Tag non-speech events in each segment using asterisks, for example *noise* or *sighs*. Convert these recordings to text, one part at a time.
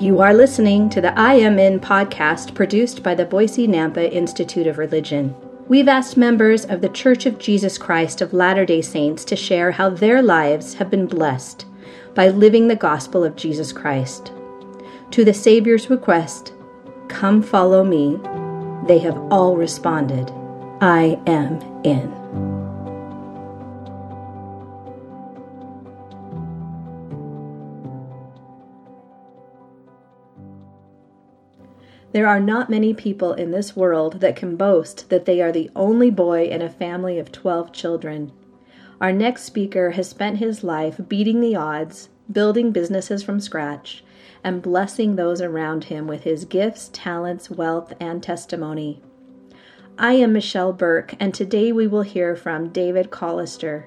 You are listening to the I Am In podcast produced by the Boise Nampa Institute of Religion. We've asked members of the Church of Jesus Christ of Latter day Saints to share how their lives have been blessed by living the gospel of Jesus Christ. To the Savior's request, Come follow me, they have all responded, I am in. There are not many people in this world that can boast that they are the only boy in a family of 12 children. Our next speaker has spent his life beating the odds, building businesses from scratch, and blessing those around him with his gifts, talents, wealth, and testimony. I am Michelle Burke, and today we will hear from David Callister.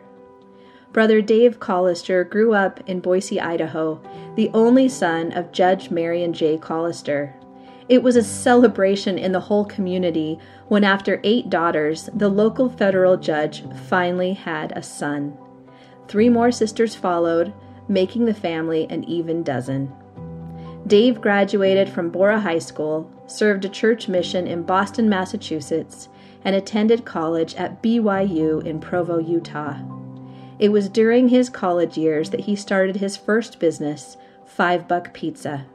Brother Dave Callister grew up in Boise, Idaho, the only son of Judge Marion J. Callister. It was a celebration in the whole community when, after eight daughters, the local federal judge finally had a son. Three more sisters followed, making the family an even dozen. Dave graduated from Borah High School, served a church mission in Boston, Massachusetts, and attended college at BYU in Provo, Utah. It was during his college years that he started his first business, Five Buck Pizza.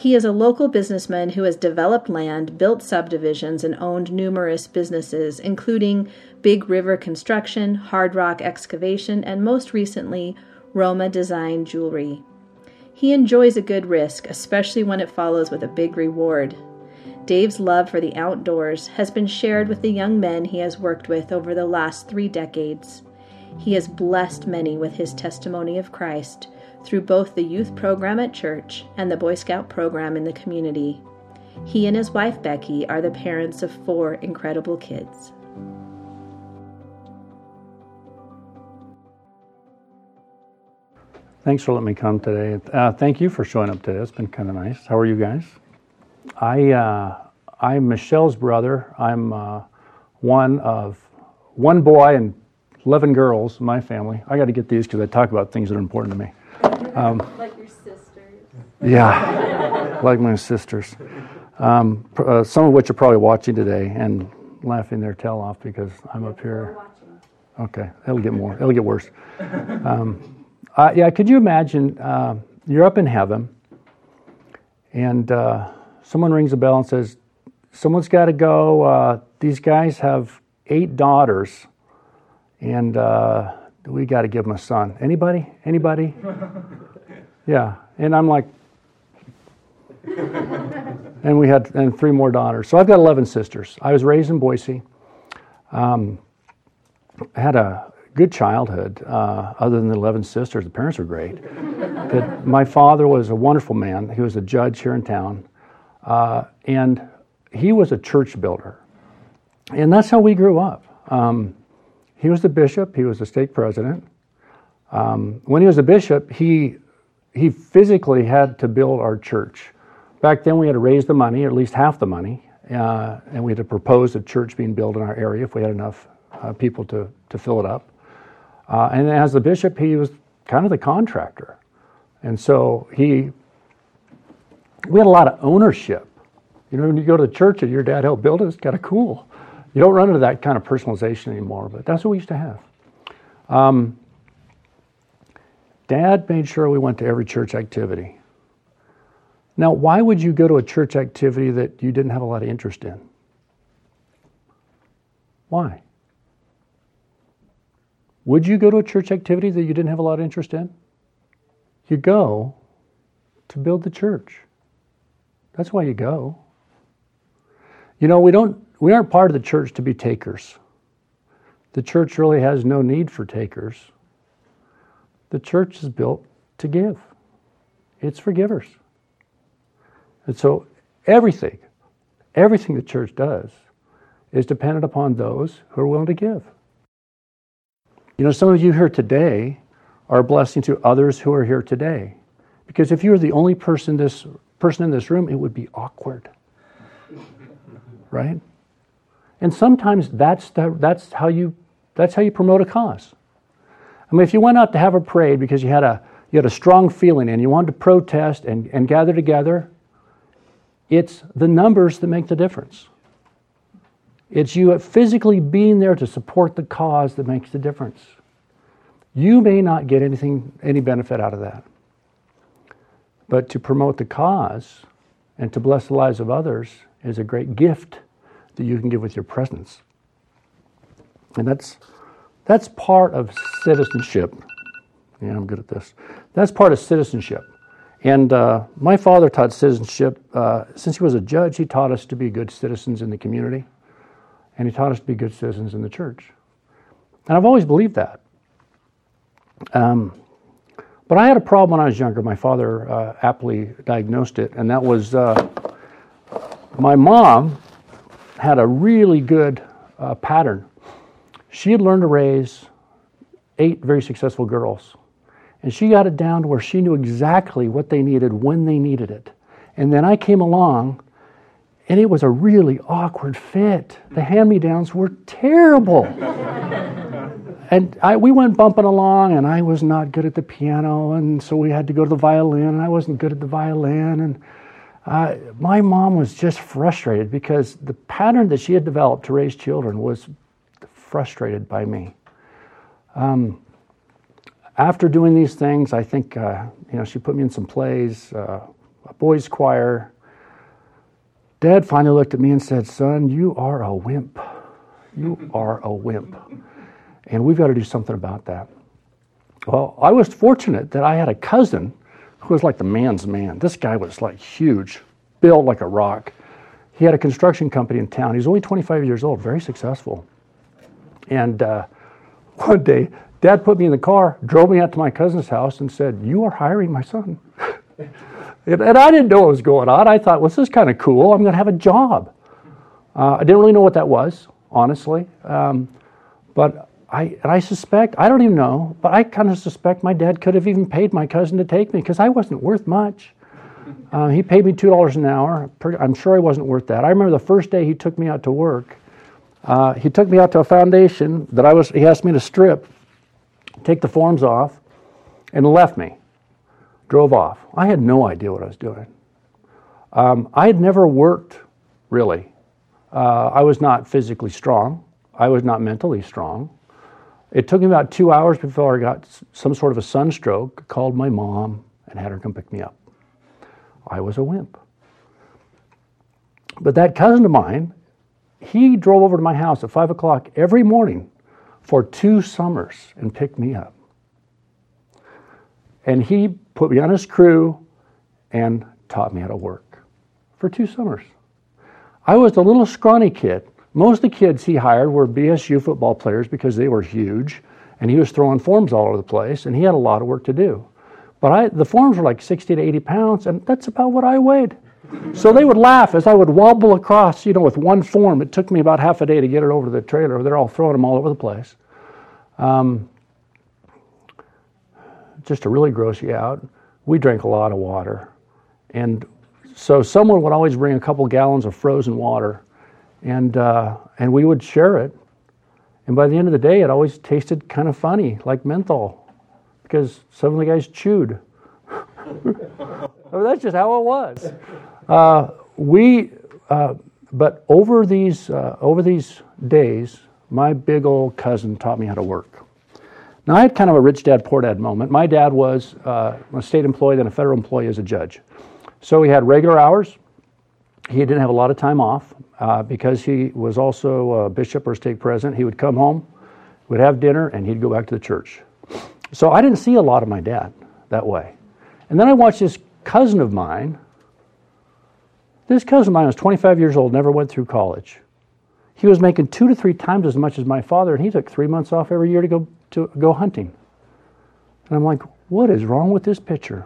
He is a local businessman who has developed land, built subdivisions, and owned numerous businesses, including Big River Construction, Hard Rock Excavation, and most recently, Roma Design Jewelry. He enjoys a good risk, especially when it follows with a big reward. Dave's love for the outdoors has been shared with the young men he has worked with over the last three decades. He has blessed many with his testimony of Christ through both the youth program at church and the Boy Scout program in the community. He and his wife Becky are the parents of four incredible kids. Thanks for letting me come today. Uh, thank you for showing up today. It's been kind of nice. How are you guys? I uh, I'm Michelle's brother. I'm uh, one of one boy and eleven girls in my family. I got to get these because I talk about things that are important to me. Um, like your sisters. Yeah, like my sisters. Um, uh, some of which are probably watching today and laughing their tail off because I'm up here. Okay, it'll get more. It'll get worse. Um, uh, yeah, could you imagine? Uh, you're up in heaven, and uh, someone rings a bell and says, "Someone's got to go. Uh, these guys have eight daughters, and." Uh, we got to give him a son. Anybody? Anybody? yeah. And I'm like, *laughs* and we had and three more daughters. So I've got 11 sisters. I was raised in Boise. Um, I had a good childhood. Uh, other than the 11 sisters, the parents were great. but my father was a wonderful man. He was a judge here in town, uh, and he was a church builder. And that's how we grew up. Um, he was the bishop, he was the stake president. Um, when he was a bishop, he, he physically had to build our church. Back then, we had to raise the money, or at least half the money, uh, and we had to propose a church being built in our area if we had enough uh, people to, to fill it up. Uh, and as the bishop, he was kind of the contractor. And so he, we had a lot of ownership. You know, when you go to the church and your dad helped build it, it's kind of cool. You don't run into that kind of personalization anymore, but that's what we used to have. Um, Dad made sure we went to every church activity. Now, why would you go to a church activity that you didn't have a lot of interest in? Why? Would you go to a church activity that you didn't have a lot of interest in? You go to build the church. That's why you go. You know, we don't we aren't part of the church to be takers. The church really has no need for takers. The church is built to give, it's for givers. And so everything, everything the church does is dependent upon those who are willing to give. You know, some of you here today are a blessing to others who are here today. Because if you were the only person this person in this room, it would be awkward. *laughs* Right? And sometimes that's, the, that's, how you, that's how you promote a cause. I mean, if you went out to have a parade because you had a, you had a strong feeling and you wanted to protest and, and gather together, it's the numbers that make the difference. It's you physically being there to support the cause that makes the difference. You may not get anything, any benefit out of that. But to promote the cause and to bless the lives of others is a great gift that you can give with your presence. And that's, that's part of citizenship. Yeah, I'm good at this. That's part of citizenship. And uh, my father taught citizenship. Uh, since he was a judge, he taught us to be good citizens in the community, and he taught us to be good citizens in the church. And I've always believed that. Um, but I had a problem when I was younger. My father uh, aptly diagnosed it, and that was uh, my mom had a really good uh, pattern. She had learned to raise eight very successful girls and she got it down to where she knew exactly what they needed when they needed it. And then I came along, and it was a really awkward fit. The hand me downs were terrible. *laughs* and I, we went bumping along, and I was not good at the piano, and so we had to go to the violin, and I wasn't good at the violin. And uh, my mom was just frustrated because the pattern that she had developed to raise children was frustrated by me. Um, after doing these things, I think, uh, you know, she put me in some plays, uh, a boys' choir. Dad finally looked at me and said, Son, you are a wimp. You are a wimp. And we've got to do something about that. Well, I was fortunate that I had a cousin who was like the man's man. This guy was like huge, built like a rock. He had a construction company in town. He was only 25 years old, very successful. And uh, *laughs* one day, Dad put me in the car, drove me out to my cousin's house, and said, You are hiring my son. *laughs* and, and, I didn't know what was going on. I thought, well, this is kind of cool. I'm going to have a job. Uh, I didn't really know what that was, honestly. Um, but I, and I suspect, I don't even know, but I kind of suspect my dad could have even paid my cousin to take me because I wasn't worth much. *laughs* Uh, he paid me $2 an hour. I'm sure I wasn't worth that. I remember the first day he took me out to work. Uh, he took me out to a foundation that I was, he asked me to strip take the forms off, and left me. Drove off. I had no idea what I was doing. Um, I had never worked, really. Uh, I was not physically strong. I was not mentally strong. It took me about two hours before I got some sort of a sunstroke, called my mom, and had her come pick me up. I was a wimp. But that cousin of mine, he drove over to my house at 5 o'clock every morning for two summers and picked me up. And he put me on his crew and taught me how to work for two summers. I was a little scrawny kid. Most of the kids he hired were BSU football players because they were huge, and he was throwing forms all over the place, and he had a lot of work to do. But I, the forms were like 60 to 80 pounds, and that's about what I weighed. So they would laugh as I would wobble across, you know, with one form. It took me about half a day to get it over to the trailer. They're all throwing them all over the place. Um, just to really gross you out, we drank a lot of water. And so someone would always bring a couple gallons of frozen water, and, uh, and we would share it. And by the end of the day, it always tasted kind of funny, like menthol, because some of the guys chewed. *laughs* I mean, that's just how it was. Uh, we, uh, but over these uh, over these days, my big old cousin taught me how to work. Now I had kind of a rich dad poor dad moment. My dad was uh, a state employee, then a federal employee as a judge, so he had regular hours. He didn't have a lot of time off uh, because he was also a bishop or stake president. He would come home, would have dinner, and he'd go back to the church. So I didn't see a lot of my dad that way. And then I watched this cousin of mine. This cousin of mine was 25 years old, never went through college. He was making two to three times as much as my father, and he took three months off every year to go to go hunting. And I'm like, what is wrong with this picture?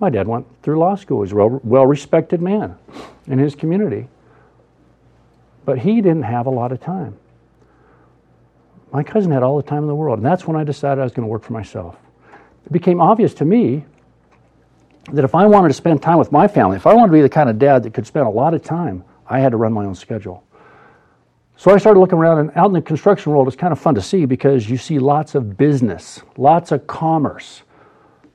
My dad went through law school. He's a well, well respected man in his community. But he didn't have a lot of time. My cousin had all the time in the world. And that's when I decided I was going to work for myself. It became obvious to me that if I wanted to spend time with my family, if I wanted to be the kind of dad that could spend a lot of time, I had to run my own schedule. So I started looking around, and out in the construction world, it's kind of fun to see because you see lots of business, lots of commerce.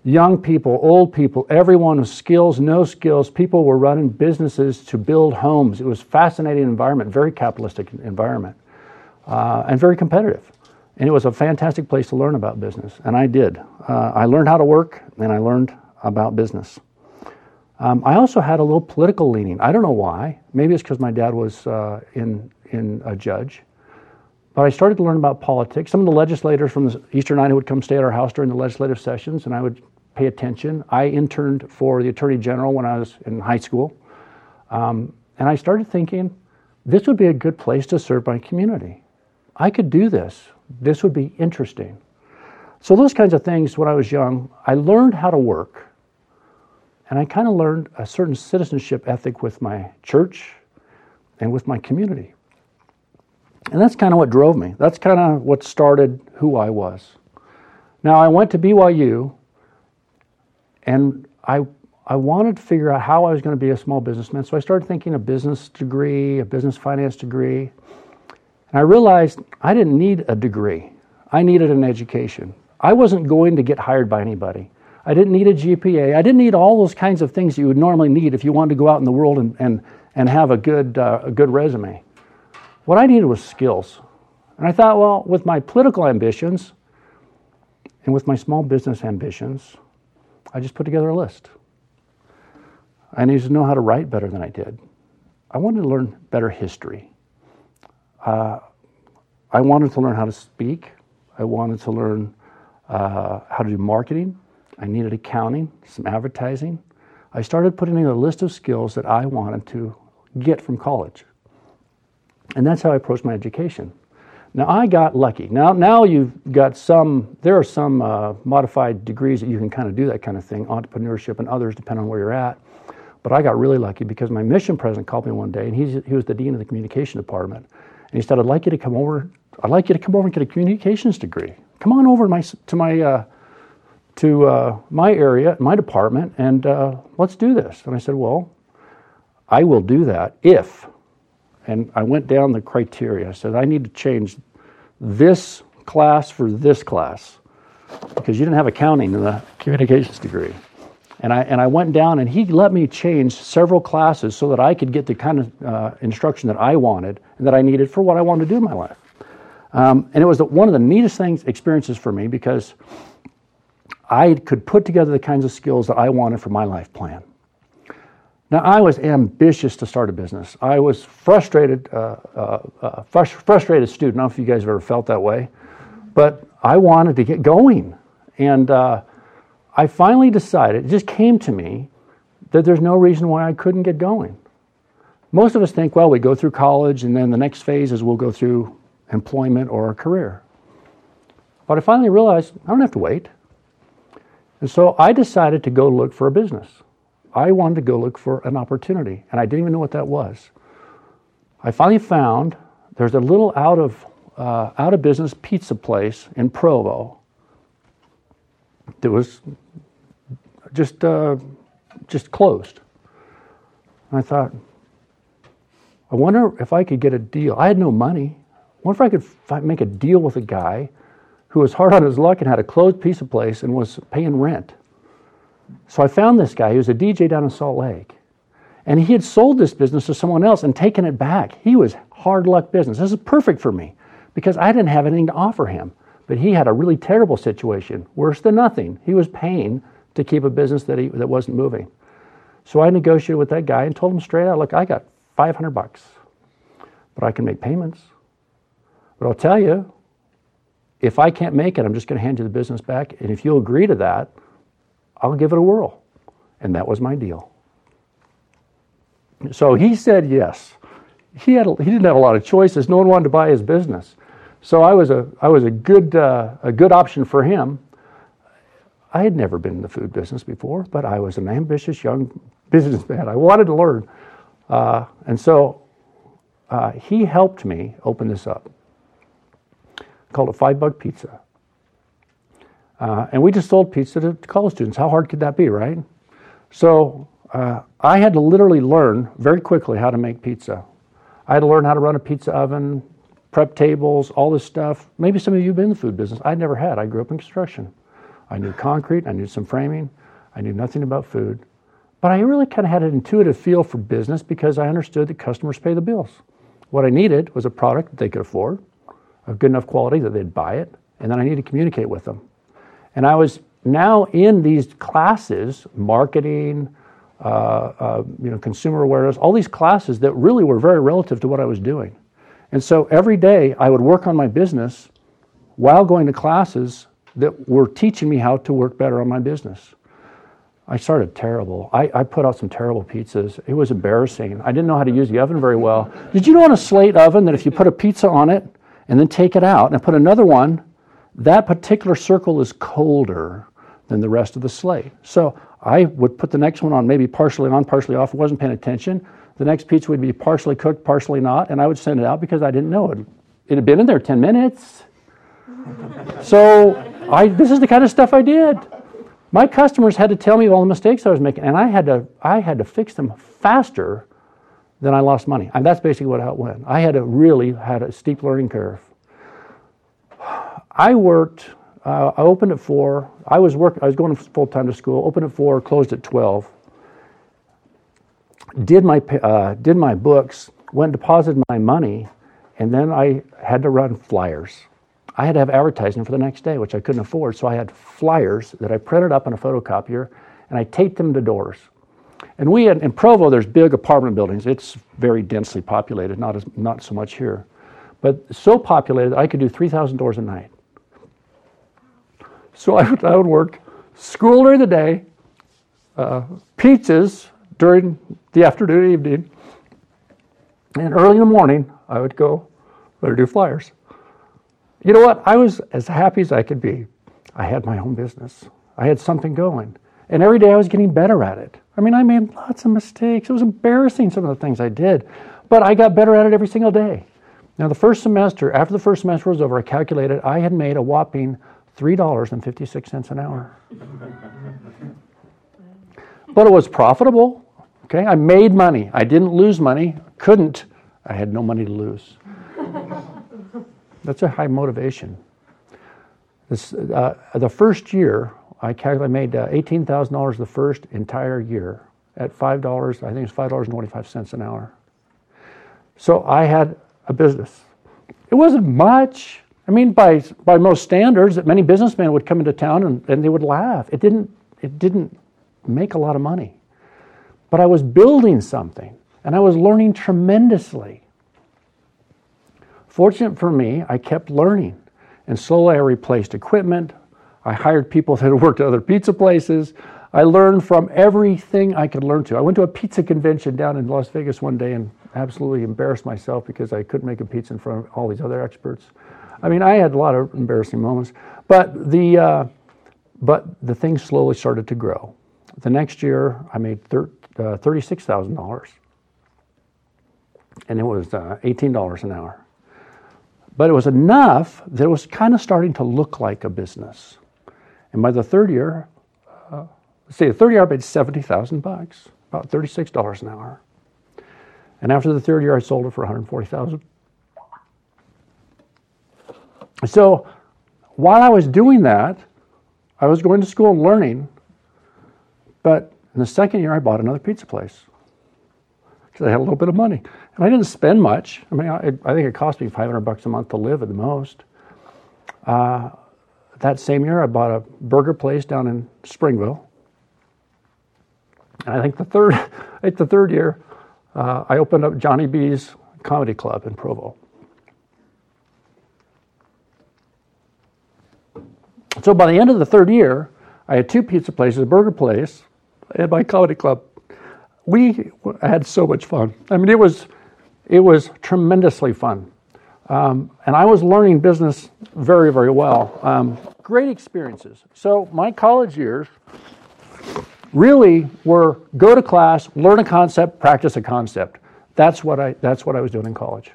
Young people, old people, everyone with skills, no skills. People were running businesses to build homes. It was a fascinating environment, very capitalistic environment, uh, and very competitive. And it was a fantastic place to learn about business, and I did. Uh, I learned how to work, and I learned about business. Um, I also had a little political leaning. I don't know why. Maybe it's because my dad was uh, in in a judge. But I started to learn about politics. Some of the legislators from the Eastern Idaho would come stay at our house during the legislative sessions, and I would pay attention. I interned for the Attorney General when I was in high school. Um, and I started thinking, this would be a good place to serve my community. I could do this. This would be interesting. So, those kinds of things when I was young, I learned how to work. And I kind of learned a certain citizenship ethic with my church and with my community. And that's kind of what drove me. That's kind of what started who I was. Now, I went to BYU and I, I wanted to figure out how I was going to be a small businessman. So I started thinking a business degree, a business finance degree. And I realized I didn't need a degree, I needed an education. I wasn't going to get hired by anybody. I didn't need a GPA. I didn't need all those kinds of things that you would normally need if you wanted to go out in the world and, and, and have a good, uh, a good resume. What I needed was skills. And I thought, well, with my political ambitions and with my small business ambitions, I just put together a list. I needed to know how to write better than I did. I wanted to learn better history. Uh, I wanted to learn how to speak. I wanted to learn uh, how to do marketing. I needed accounting, some advertising. I started putting together a list of skills that I wanted to get from college. And that's how I approached my education. Now I got lucky. Now, now you've got some. There are some uh, modified degrees that you can kind of do that kind of thing, entrepreneurship and others, depending on where you're at. But I got really lucky because my mission president called me one day, and he's, he was the dean of the communication department, and he said, "I'd like you to come over. I'd like you to come over and get a communications degree. Come on over to my to my uh, to uh, my area, my department, and uh, let's do this." And I said, "Well, I will do that if." And I went down the criteria. I said, I need to change this class for this class because you didn't have accounting in the communications degree. And I, and I went down and he let me change several classes so that I could get the kind of uh, instruction that I wanted and that I needed for what I wanted to do in my life. Um, and it was the, one of the neatest things, experiences for me because I could put together the kinds of skills that I wanted for my life plan. Now, I was ambitious to start a business. I was frustrated, uh, uh, uh, frustrated student. I don't know if you guys have ever felt that way, but I wanted to get going. And uh, I finally decided, it just came to me, that there's no reason why I couldn't get going. Most of us think, well, we go through college and then the next phase is we'll go through employment or a career. But I finally realized I don't have to wait. And so I decided to go look for a business. I wanted to go look for an opportunity, and I didn't even know what that was. I finally found there's a little out of uh, out of business pizza place in Provo that was just uh, just closed. And I thought, I wonder if I could get a deal. I had no money. I wonder if I could make a deal with a guy who was hard on his luck and had a closed pizza place and was paying rent. So I found this guy. He was a DJ down in Salt Lake. And he had sold this business to someone else and taken it back. He was hard luck business. This is perfect for me because I didn't have anything to offer him. But he had a really terrible situation, worse than nothing. He was paying to keep a business that, he, that wasn't moving. So I negotiated with that guy and told him straight out, look, I got 500 bucks, but I can make payments. But I'll tell you, if I can't make it, I'm just going to hand you the business back. And if you'll agree to that, I'll give it a whirl. And that was my deal. So he said yes. He, had he didn't have a lot of choices. No one wanted to buy his business. So I was a, I was a, good, uh, a good option for him. I had never been in the food business before, but I was an ambitious young businessman. I wanted to learn. Uh, and so uh, he helped me open this up. Called a Five Buck Pizza. Uh, and we just sold pizza to college students. How hard could that be, right? So uh, I had to literally learn very quickly how to make pizza. I had to learn how to run a pizza oven, prep tables, all this stuff. Maybe some of you have been in the food business. I never had. I grew up in construction. I knew concrete, I knew some framing, I knew nothing about food. But I really kind of had an intuitive feel for business because I understood that customers pay the bills. What I needed was a product that they could afford, of good enough quality that they'd buy it, and then I needed to communicate with them. And I was now in these classes, marketing, uh, uh, you know, consumer awareness, all these classes that really were very relative to what I was doing. And so every day I would work on my business while going to classes that were teaching me how to work better on my business. I started terrible. I, I, put out some terrible pizzas. It was embarrassing. I didn't know how to use the oven very well. Did you know on a slate oven that if you put a pizza on it and then take it out and put another one, that particular circle is colder than the rest of the slate. So I would put the next one on maybe partially on, partially off, wasn't paying attention. The next pizza would be partially cooked, partially not, and I would send it out because I didn't know it. It had been in there 10 minutes. *laughs* so I, this is the kind of stuff I did. My customers had to tell me all the mistakes I was making, and I had to, I had to fix them faster than I lost money. And that's basically what how it went. I had to really had a steep learning curve. I worked uh, I opened at four. I was work. I was going full time to school. Opened at four, closed at twelve. Did my uh, did my books. Went deposited my money, and then I had to run flyers. I had to have advertising for the next day, which I couldn't afford. So I had flyers that I printed up on a photocopier, and I taped them to doors. And we had, in Provo, there's big apartment buildings. It's very densely populated, not as not so much here, but so populated I could do 3,000 doors a night. So I would, I would work school during the day, uh, pizzas during the afternoon, evening, and early in the morning, I would go let her do flyers. You know what? I was as happy as I could be. I had my own business. I had something going. And every day I was getting better at it. I mean, I made lots of mistakes. It was embarrassing, some of the things I did. But I got better at it every single day. Now, the first semester, after the first semester was over, I calculated I had made a whopping $3.56 an hour. but it was profitable. Okay, I made money. I didn't lose money. Couldn't. I had no money to lose. That's a high motivation. This, uh, the first year, I calculated made uh, $18,000 the first entire year at $5, I think it's $5.25 an hour. So I had a business. It wasn't much, I mean, by, by most standards, that many businessmen would come into town and, and they would laugh. It didn't, it didn't make a lot of money. But I was building something and I was learning tremendously. Fortunate for me, I kept learning. And slowly I replaced equipment. I hired people that had worked at other pizza places. I learned from everything I could learn to. I went to a pizza convention down in Las Vegas one day and absolutely embarrassed myself because I couldn't make a pizza in front of all these other experts. I mean, I had a lot of embarrassing moments, but the uh, but the thing slowly started to grow. The next year, I made thir- uh, thirty-six thousand dollars, and it was uh, eighteen dollars an hour. But it was enough that it was kind of starting to look like a business. And by the third year, uh, see, the third year I made seventy thousand bucks, about thirty-six dollars an hour. And after the third year, I sold it for one hundred forty thousand. So while I was doing that, I was going to school and learning, but in the second year, I bought another pizza place because I had a little bit of money. And I didn't spend much. I mean, I, I think it cost me 500 bucks a month to live at the most. Uh, that same year, I bought a burger place down in Springville. And I think the third, *laughs* the third year, uh, I opened up Johnny B's Comedy Club in Provo. So by the end of the third year, I had two pizza places, a burger place, and my comedy club. We had so much fun. I mean, it was, it was tremendously fun. Um, and I was learning business very, very well. Um, great experiences. So my college years really were go to class, learn a concept, practice a concept. That's what I, that's what I was doing in college.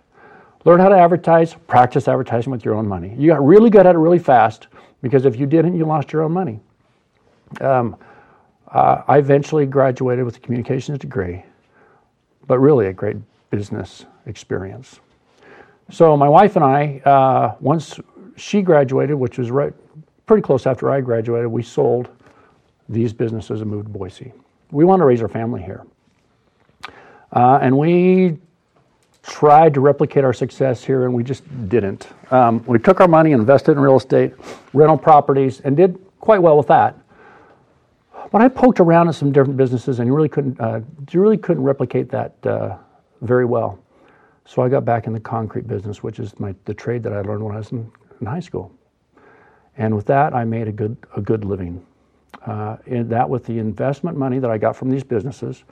Learn how to advertise, practice advertising with your own money. You got really good at it really fast, because if you didn't, you lost your own money. Um, uh, I eventually graduated with a communications degree, but really a great business experience. So my wife and I, uh, once she graduated, which was right pretty close after I graduated, we sold these businesses and moved to Boise. We want to raise our family here. Uh, and we tried to replicate our success here, and we just didn't. Um, we took our money, invested in real estate, rental properties, and did quite well with that. But I poked around in some different businesses, and you really couldn't, uh, you really couldn't replicate that uh, very well. So I got back in the concrete business, which is my, the trade that I learned when I was in, in high school. And with that, I made a good, a good living. Uh, and that with the investment money that I got from these businesses,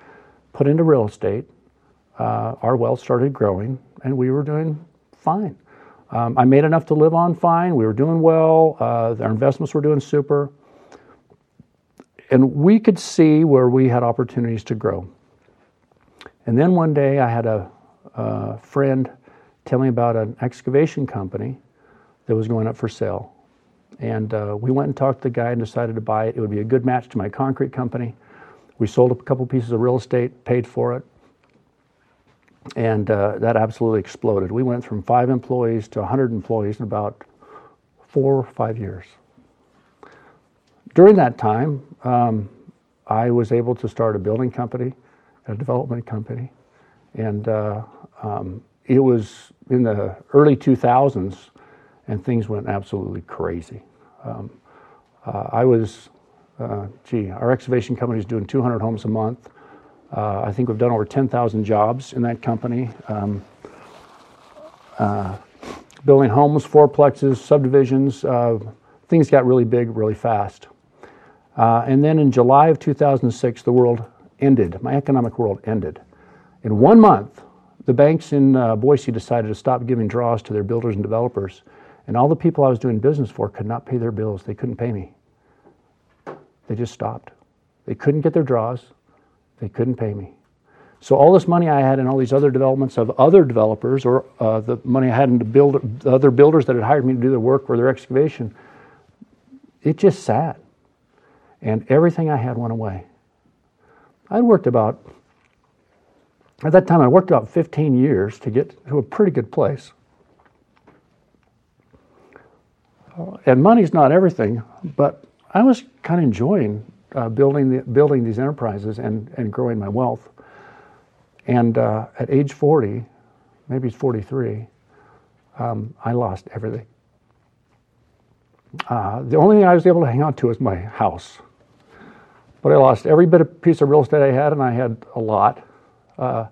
put into real estate, uh, our wealth started growing, and we were doing fine. Um, I made enough to live on fine. We were doing well. Uh, our investments were doing super. And we could see where we had opportunities to grow. And then one day I had a, a friend tell me about an excavation company that was going up for sale. And uh, we went and talked to the guy and decided to buy it. It would be a good match to my concrete company. We sold a couple pieces of real estate, paid for it, and uh, that absolutely exploded. We went from five employees to 100 employees in about four or five years. During that time, um, I was able to start a building company, a development company, and uh, um, it was in the early 2000s and things went absolutely crazy. Um, uh, I was, uh, gee, our excavation company is doing 200 homes a month. Uh, I think we've done over 10,000 jobs in that company. Um, uh, building homes, fourplexes, subdivisions. Uh, things got really big really fast. Uh, and then in July of 2006, the world ended. My economic world ended. In one month, the banks in Boise decided to stop giving draws to their builders and developers and all the people I was doing business for could not pay their bills. They couldn't pay me. They just stopped. They couldn't get their draws. They couldn't pay me. So all this money I had in all these other developments of other developers, or uh, the money I had in to build the other builders that had hired me to do their work or their excavation, it just sat, and everything I had went away. I'd worked about at that time I worked about 15 years to get to a pretty good place. and money's not everything, but I was kind of enjoying uh, building the, building these enterprises and, and growing my wealth. And uh, at age 40, maybe it's 43, um, I lost everything. Uh, the only thing I was able to hang on to was my house. But I lost every bit of piece of real estate I had, and I had a lot. Uh,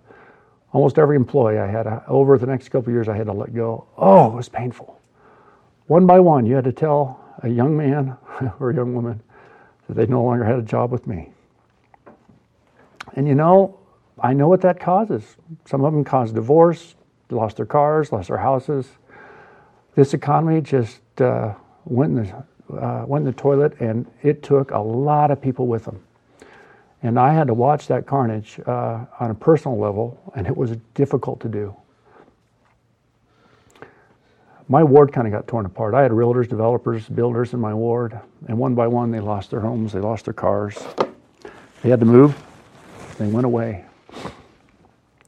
almost every employee I had. Uh, over the next couple years, I had to let go. Oh, it was painful. One by one, you had to tell a young man *laughs* or a young woman that they no longer had a job with me. And you know, I know what that causes. Some of them cause divorce, lost their cars, lost their houses. This economy just uh, went, in the, uh, went in the toilet, and it took a lot of people with them. And I had to watch that carnage uh, on a personal level, and it was difficult to do my ward kind of got torn apart. I had realtors, developers, builders in my ward, and one by one they lost their homes, they lost their cars. They had to move, they went away.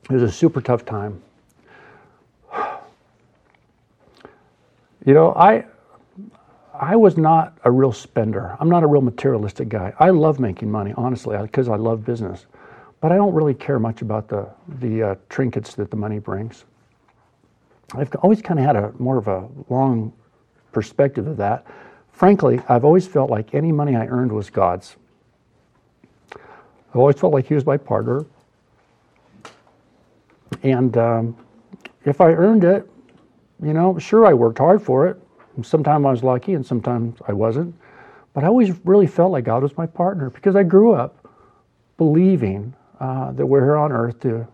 It was a super tough time. *sighs* You know, I I was not a real spender. I'm not a real materialistic guy. I love making money, honestly, because I love business. But I don't really care much about the the uh, trinkets that the money brings. I've always kind of had a more of a long perspective of that. Frankly, I've always felt like any money I earned was God's. I've always felt like He was my partner. And um, if I earned it, you know, sure, I worked hard for it. Sometimes I was lucky and sometimes I wasn't. But I always really felt like God was my partner because I grew up believing uh, that we're here on earth to,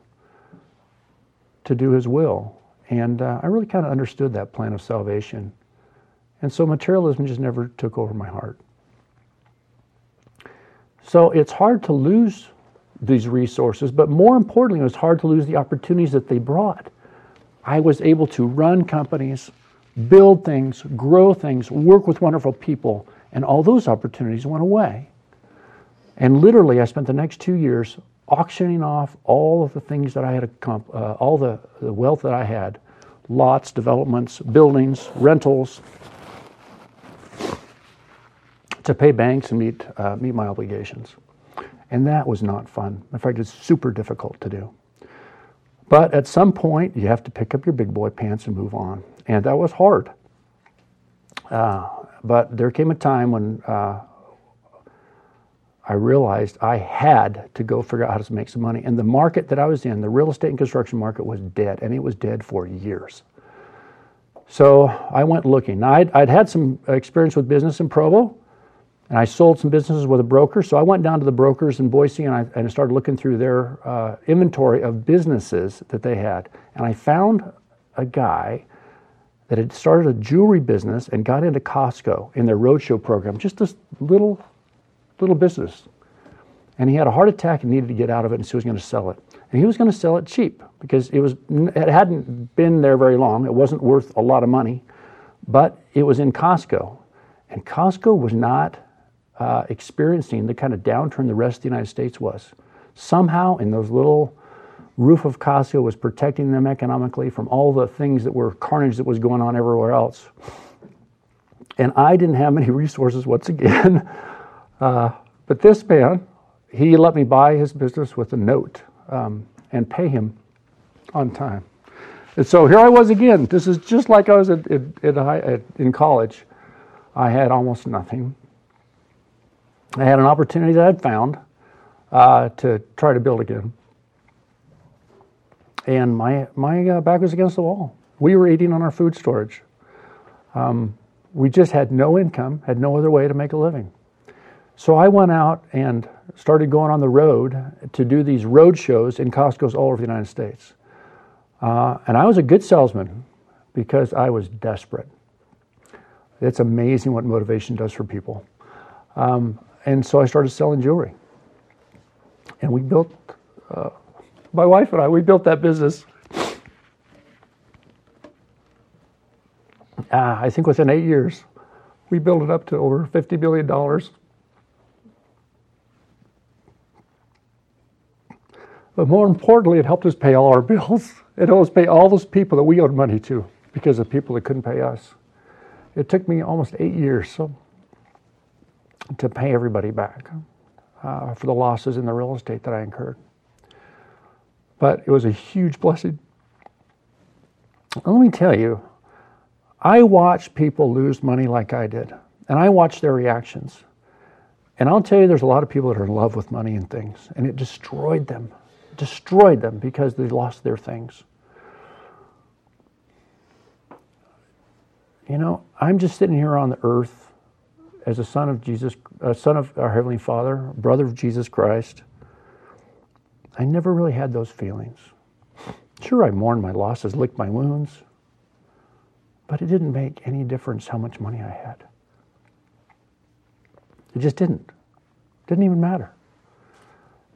to do His will. And uh, I really kind of understood that plan of salvation. And so materialism just never took over my heart. So it's hard to lose these resources, but more importantly, it was hard to lose the opportunities that they brought. I was able to run companies, build things, grow things, work with wonderful people, and all those opportunities went away. And literally, I spent the next two years auctioning off all of the things that I had, uh, all the, the wealth that I had lots, developments, buildings, rentals. to pay banks and meet uh, meet my obligations, and that was not fun. In fact, it's super difficult to do. But at some point, you have to pick up your big boy pants and move on, and that was hard. Uh, but there came a time when uh, I realized I had to go figure out how to make some money. And the market that I was in, the real estate and construction market, was dead, and it was dead for years. So I went looking. Now, I'd, I'd had some experience with business in Provo, and I sold some businesses with a broker. So I went down to the brokers in Boise and I, and I started looking through their uh, inventory of businesses that they had. And I found a guy that had started a jewelry business and got into Costco in their roadshow program, just this little, little business. And he had a heart attack and needed to get out of it, and so he was going to sell it. And he was going to sell it cheap because it was it hadn't been there very long. It wasn't worth a lot of money, but it was in Costco, and Costco was not uh, experiencing the kind of downturn the rest of the United States was. Somehow, in those little roof of Costco was protecting them economically from all the things that were carnage that was going on everywhere else. And I didn't have many *laughs* resources once again. Uh, but this man, he let me buy his business with a note um, and pay him on time. And so here I was again. This is just like I was at, at, at, in college. I had almost nothing. I had an opportunity that I'd found uh, to try to build again. And my, my uh, back was against the wall. We were eating on our food storage. Um, we just had no income, had no other way to make a living. So I went out and started going on the road to do these road shows in Costco's all over the United States. Uh, and I was a good salesman because I was desperate. It's amazing what motivation does for people. Um, and so I started selling jewelry. And we built, uh, my wife and I, we built that business. Uh, I think within eight years, we built it up to over $50 billion. But more importantly, it helped us pay all our bills. *laughs* It helped us pay all those people that we owed money to because of people that couldn't pay us. It took me almost eight years so, to pay everybody back uh, for the losses in the real estate that I incurred. But it was a huge blessing. let me tell you, I watched people lose money like I did, and I watched their reactions. And I'll tell you, there's a lot of people that are in love with money and things, and it destroyed them destroyed them because they lost their things. You know, I'm just sitting here on the earth as a son of Jesus, a son of our Heavenly Father, brother of Jesus Christ. I never really had those feelings. Sure, I mourned my losses, licked my wounds, but it didn't make any difference how much money I had. It just didn't. It didn't even matter.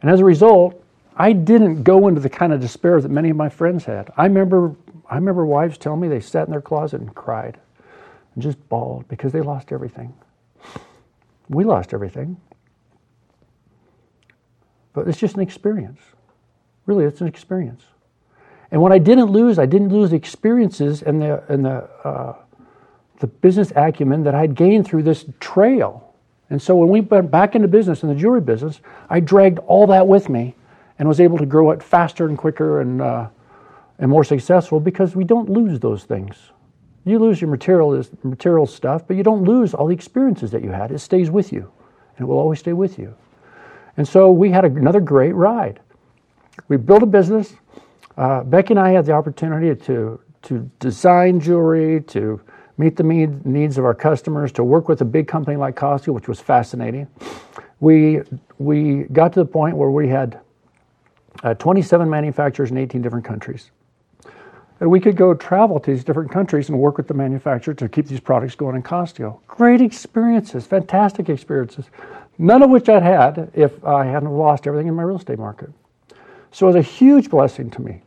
And as a result, I didn't go into the kind of despair that many of my friends had. I remember, I remember wives telling me they sat in their closet and cried and just bawled because they lost everything. We lost everything. But it's just an experience. Really, it's an experience. And what I didn't lose, I didn't lose the experiences and the, and the, uh, the business acumen that I'd gained through this trail. And so when we went back into business, in the jewelry business, I dragged all that with me and was able to grow it faster and quicker and, uh, and more successful because we don't lose those things. You lose your material, material stuff, but you don't lose all the experiences that you had. It stays with you, and it will always stay with you. And so we had another great ride. We built a business. Uh, Becky and I had the opportunity to, to design jewelry, to meet the need, needs of our customers, to work with a big company like Costco, which was fascinating. We, we got to the point where we had uh, 27 manufacturers in 18 different countries. And we could go travel to these different countries and work with the manufacturer to keep these products going in Costco. Great experiences, fantastic experiences, none of which I'd had if I hadn't lost everything in my real estate market. So it was a huge blessing to me.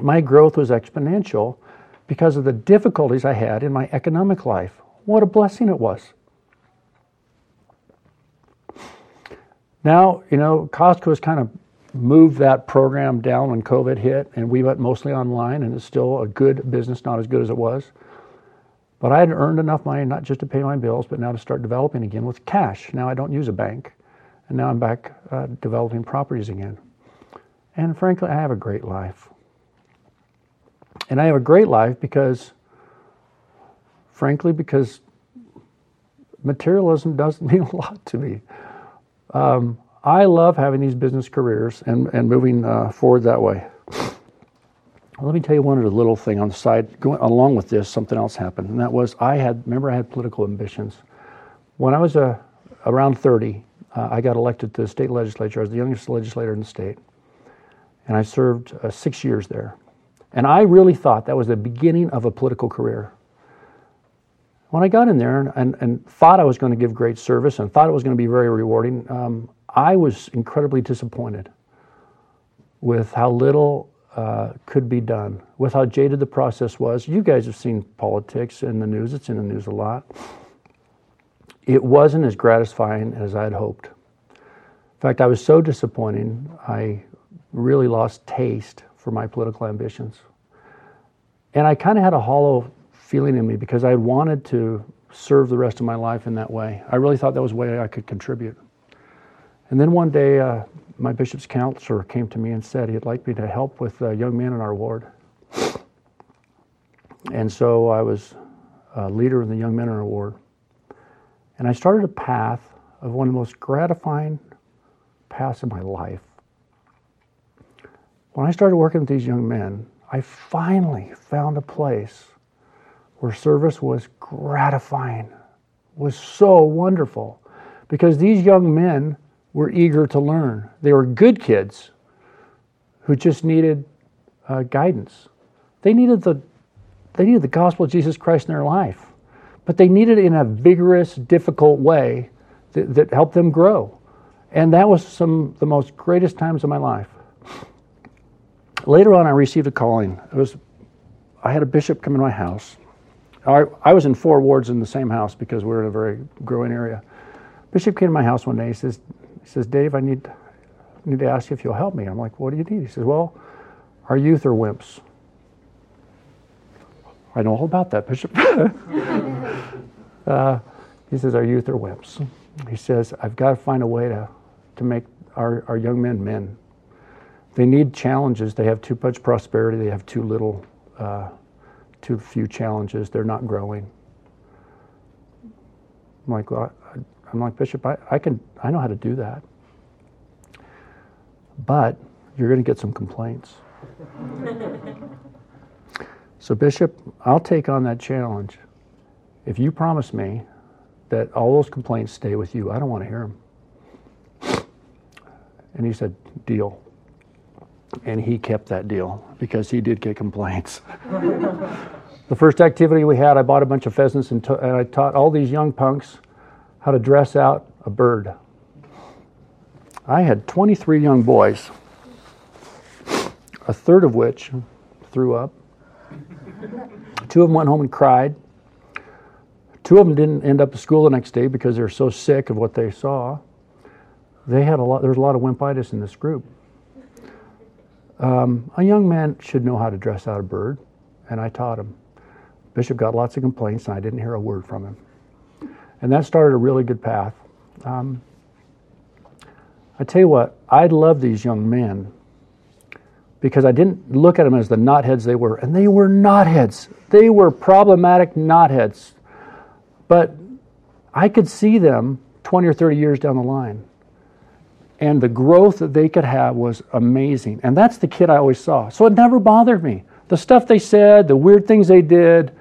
My growth was exponential because of the difficulties I had in my economic life. What a blessing it was. Now, you know, Costco is kind of moved that program down when COVID hit, and we went mostly online, and it's still a good business, not as good as it was. But I had earned enough money not just to pay my bills, but now to start developing again with cash. Now I don't use a bank, and now I'm back uh, developing properties again. And frankly, I have a great life. And I have a great life because, frankly, because materialism *laughs* doesn't mean a lot to me. Um, I love having these business careers and, and moving uh, forward that way. Let me tell you one other little thing on the side. Going along with this, something else happened, and that was I had remember I had political ambitions. When I was uh, around 30, uh, I got elected to the state legislature. I was the youngest legislator in the state, and I served uh, six years there. And I really thought that was the beginning of a political career. When I got in there and, and, and thought I was going to give great service and thought it was going to be very rewarding, um, I was incredibly disappointed with how little uh, could be done, with how jaded the process was. You guys have seen politics in the news, it's in the news a lot. It wasn't as gratifying as I had hoped. In fact, I was so disappointed, I really lost taste for my political ambitions. And I kind of had a hollow feeling in me because I wanted to serve the rest of my life in that way. I really thought that was a way I could contribute. And then one day, uh, my bishop's counselor came to me and said he'd like me to help with a young man in our ward. And so I was a leader in the young men in our ward. And I started a path of one of the most gratifying paths in my life. When I started working with these young men, I finally found a place where service was gratifying, was so wonderful, because these young men were eager to learn. They were good kids who just needed uh, guidance. They needed the they needed the gospel of Jesus Christ in their life, but they needed it in a vigorous, difficult way that, that helped them grow. And that was some the most greatest times of my life. Later on, I received a calling. It was I had a bishop come in my house. I, I was in four wards in the same house because we we're in a very growing area. Bishop came to my house one day. He says, he says, Dave, I need, need to ask you if you'll help me. I'm like, what do you need? He says, well, our youth are wimps. I know all about that, Bishop. *laughs* uh, he says, our youth are wimps. He says, I've got to find a way to, to make our, our young men men. They need challenges. They have too much prosperity. They have too little, uh, too few challenges. They're not growing. I'm like, well, I'm like, Bishop, I, I can, I know how to do that. But you're going to get some complaints. so, Bishop, I'll take on that challenge. If you promise me that all those complaints stay with you, I don't want to hear them. And he said, Deal. And he kept that deal because he did get complaints. *laughs* the first activity we had, I bought a bunch of pheasants and, and I taught all these young punks how to dress out a bird. I had 23 young boys, a third of which threw up. Two of them went home and cried. Two of them didn't end up at school the next day because they were so sick of what they saw. They had a lot. There's a lot of wimpitis in this group. Um, a young man should know how to dress out a bird, and I taught him. Bishop got lots of complaints, and I didn't hear a word from him. And that started a really good path. Um, I tell you what, I love these young men because I didn't look at them as the knotheads they were. And they were knotheads. They were problematic knotheads. But I could see them 20 or 30 years down the line. And the growth that they could have was amazing. And that's the kid I always saw. So it never bothered me. The stuff they said, the weird things they did,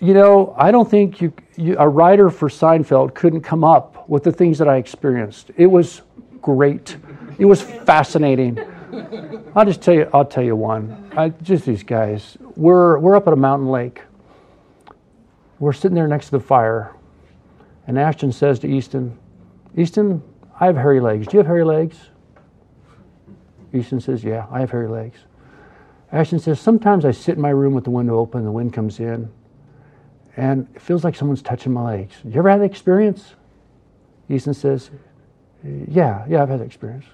you know, I don't think you, you, a writer for Seinfeld couldn't come up with the things that I experienced. It was great. It was fascinating. I'll just tell you. I'll tell you one. I, just these guys. We're we're up at a mountain lake. We're sitting there next to the fire, and Ashton says to Easton, "Easton, I have hairy legs. Do you have hairy legs?" Easton says, "Yeah, I have hairy legs." Ashton says, "Sometimes I sit in my room with the window open, and the wind comes in." And it feels like someone's touching my legs. You ever had that experience? Easton says, Yeah, yeah, I've had that experience.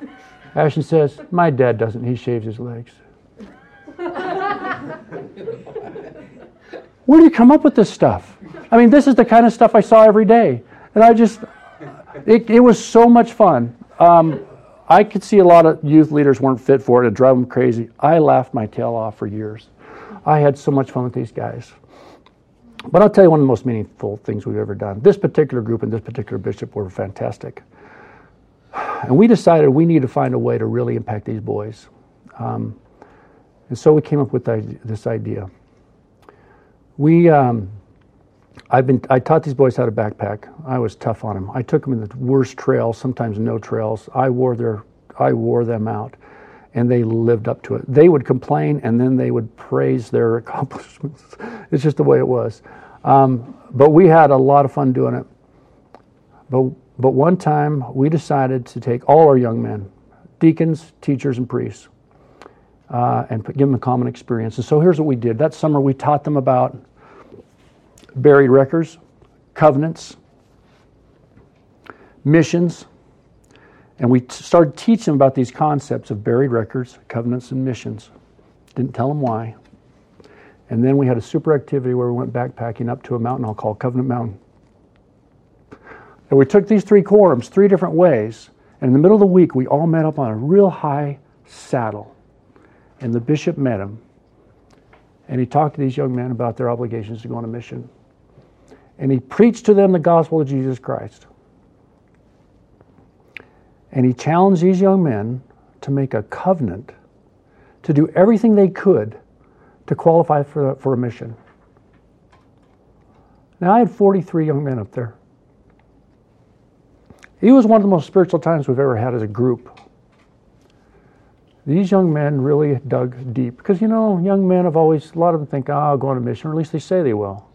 *laughs* Ashton says, My dad doesn't. He shaves his legs. *laughs* Where do you come up with this stuff? I mean, this is the kind of stuff I saw every day. And I just, it, it was so much fun. Um, I could see a lot of youth leaders weren't fit for it. It drove them crazy. I laughed my tail off for years. I had so much fun with these guys. But I'll tell you one of the most meaningful things we've ever done. This particular group and this particular bishop were fantastic. And we decided we need to find a way to really impact these boys. Um, and so we came up with this idea. We, um, I've been, I taught these boys how to backpack. I was tough on them. I took them in the worst trails, sometimes no trails. I wore their, I wore them out, and they lived up to it. They would complain, and then they would praise their *laughs* accomplishments. it's just the way it was. Um, but we had a lot of fun doing it. But but one time we decided to take all our young men, deacons, teachers, and priests, uh, and give them a common experience. And so here's what we did. That summer we taught them about buried records, covenants, missions, and we started teaching them about these concepts of buried records, covenants, and missions. Didn't tell them why. And then we had a super activity where we went backpacking up to a mountain I'll call Covenant Mountain. And we took these three quorums three different ways. And in the middle of the week, we all met up on a real high saddle. And the bishop met him. And he talked to these young men about their obligations to go on a mission and he preached to them the gospel of Jesus Christ. And he challenged these young men to make a covenant to do everything they could to qualify for, for a mission. Now, I had 43 young men up there. It was one of the most spiritual times we've ever had as a group. These young men really dug deep because, you know, young men have always, a lot of them think, oh, I'll go on a mission, or at least they say they will.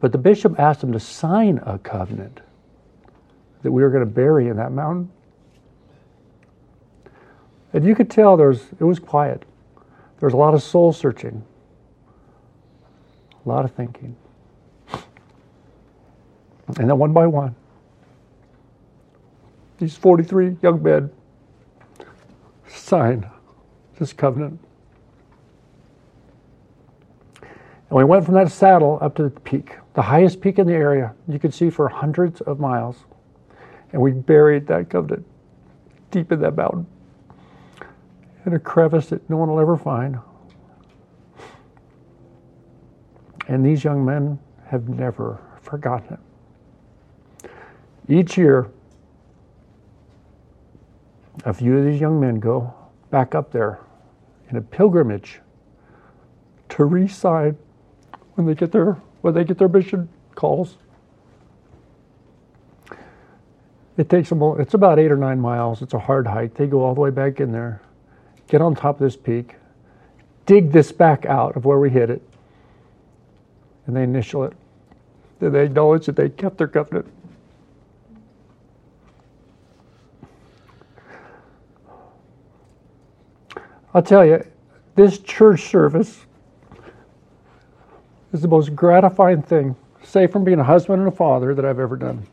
But the bishop asked them to sign a covenant that we were going to bury in that mountain. And you could tell there was, it was quiet. There was a lot of soul searching, a lot of thinking. And then one by one, these 43 young men signed this covenant. And we went from that saddle up to the peak the highest peak in the area you could see for hundreds of miles. And we buried that covenant deep in that mountain in a crevice that no one will ever find. And these young men have never forgotten it. Each year, a few of these young men go back up there in a pilgrimage to re sign when they get their when they get their mission calls. It takes them, it's about eight or nine miles. It's a hard hike. They go all the way back in there, get on top of this peak, dig this back out of where we hit it, and they initial it. Then they acknowledge that they kept their covenant. I'll tell you, this church service is the most gratifying thing, say from being a husband and a father, that I've ever done.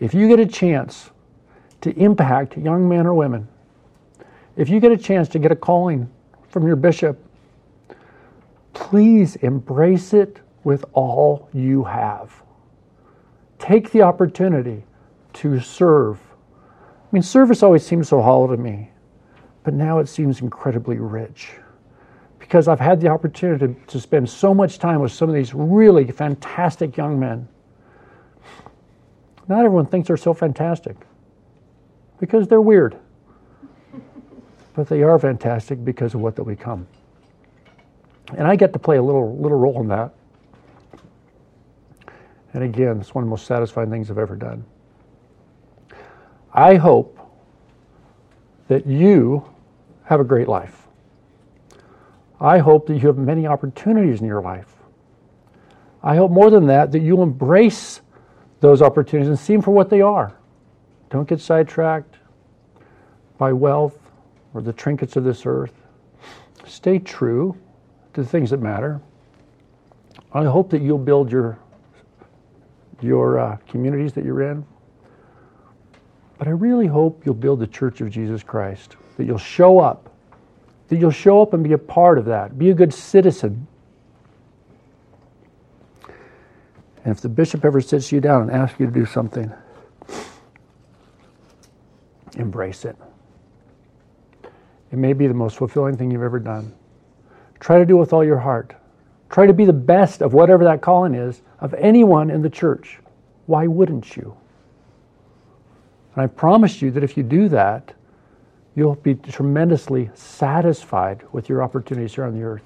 If you get a chance to impact young men or women, if you get a chance to get a calling from your bishop, please embrace it with all you have. Take the opportunity to serve. I mean, service always seems so hollow to me, but now it seems incredibly rich because I've had the opportunity to, to spend so much time with some of these really fantastic young men. Not everyone thinks they're so fantastic because they're weird. *laughs* But they are fantastic because of what they become. And I get to play a little little role in that. And again, it's one of the most satisfying things I've ever done. I hope that you have a great life. I hope that you have many opportunities in your life. I hope more than that, that you embrace those opportunities and see them for what they are. Don't get sidetracked by wealth or the trinkets of this earth. Stay true to the things that matter. I hope that you'll build your, your uh, communities that you're in. But I really hope you'll build the church of Jesus Christ, that you'll show up that you'll show up and be a part of that. Be a good citizen. And if the bishop ever sits you down and asks you to do something, embrace it. It may be the most fulfilling thing you've ever done. Try to do it with all your heart. Try to be the best of whatever that calling is of anyone in the church. Why wouldn't you? And I promise you that if you do that, you'll be tremendously satisfied with your opportunities here on the earth.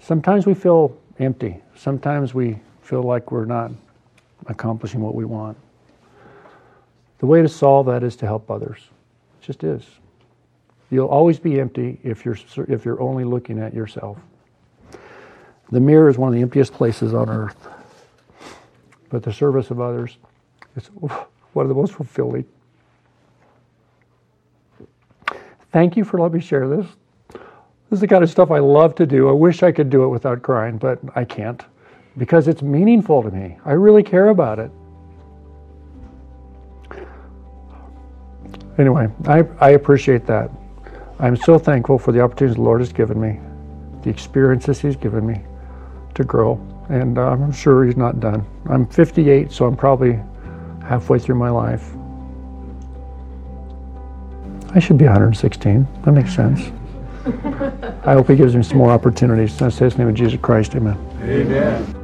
Sometimes we feel empty. Sometimes we feel like we're not accomplishing what we want. The way to solve that is to help others. It just is. You'll always be empty if you're if you're only looking at yourself. The mirror is one of the emptiest places on earth. But the service of others is *laughs* one of the most fulfilling. Thank you for letting me share this. This is the kind of stuff I love to do. I wish I could do it without crying, but I can't because it's meaningful to me. I really care about it. Anyway, I, I appreciate that. I'm so thankful for the opportunities the Lord has given me, the experiences He's given me to grow, and uh, I'm sure He's not done. I'm 58, so I'm probably halfway through my life. I should be 116. That makes sense. *laughs* I hope He gives me some more opportunities. I say His name of Jesus Christ. Amen. Amen.